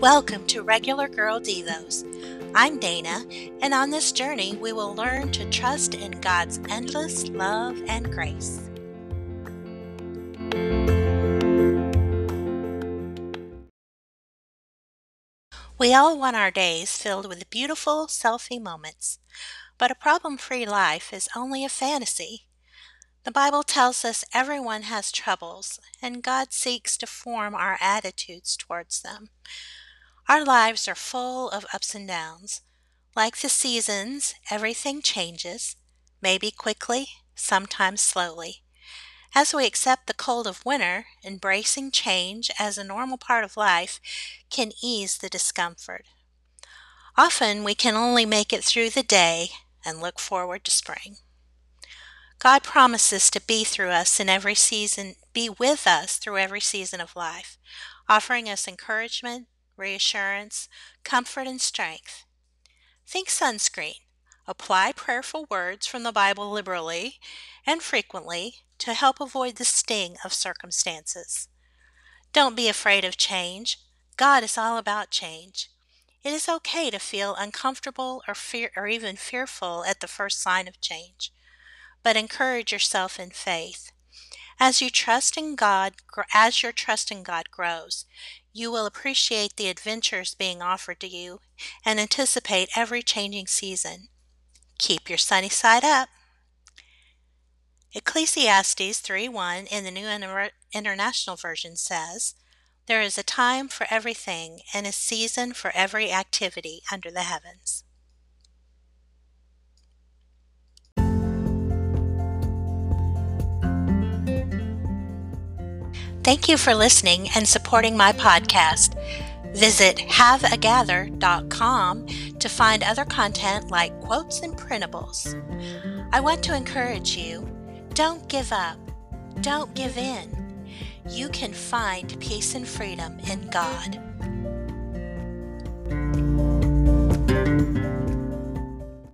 Welcome to Regular Girl Devos. I'm Dana, and on this journey, we will learn to trust in God's endless love and grace. We all want our days filled with beautiful selfie moments, but a problem free life is only a fantasy. The Bible tells us everyone has troubles, and God seeks to form our attitudes towards them. Our lives are full of ups and downs. Like the seasons, everything changes, maybe quickly, sometimes slowly. As we accept the cold of winter, embracing change as a normal part of life can ease the discomfort. Often we can only make it through the day and look forward to spring. God promises to be through us in every season, be with us through every season of life, offering us encouragement, reassurance, comfort, and strength. Think sunscreen. Apply prayerful words from the Bible liberally and frequently to help avoid the sting of circumstances. Don't be afraid of change. God is all about change. It is okay to feel uncomfortable or fear or even fearful at the first sign of change, but encourage yourself in faith. As you trust in God, as your trust in God grows, you will appreciate the adventures being offered to you and anticipate every changing season. Keep your sunny side up. Ecclesiastes 3:1 in the New International Version says, There is a time for everything and a season for every activity under the heavens. Thank you for listening and supporting my podcast. Visit haveagather.com to find other content like quotes and printables. I want to encourage you don't give up, don't give in. You can find peace and freedom in God.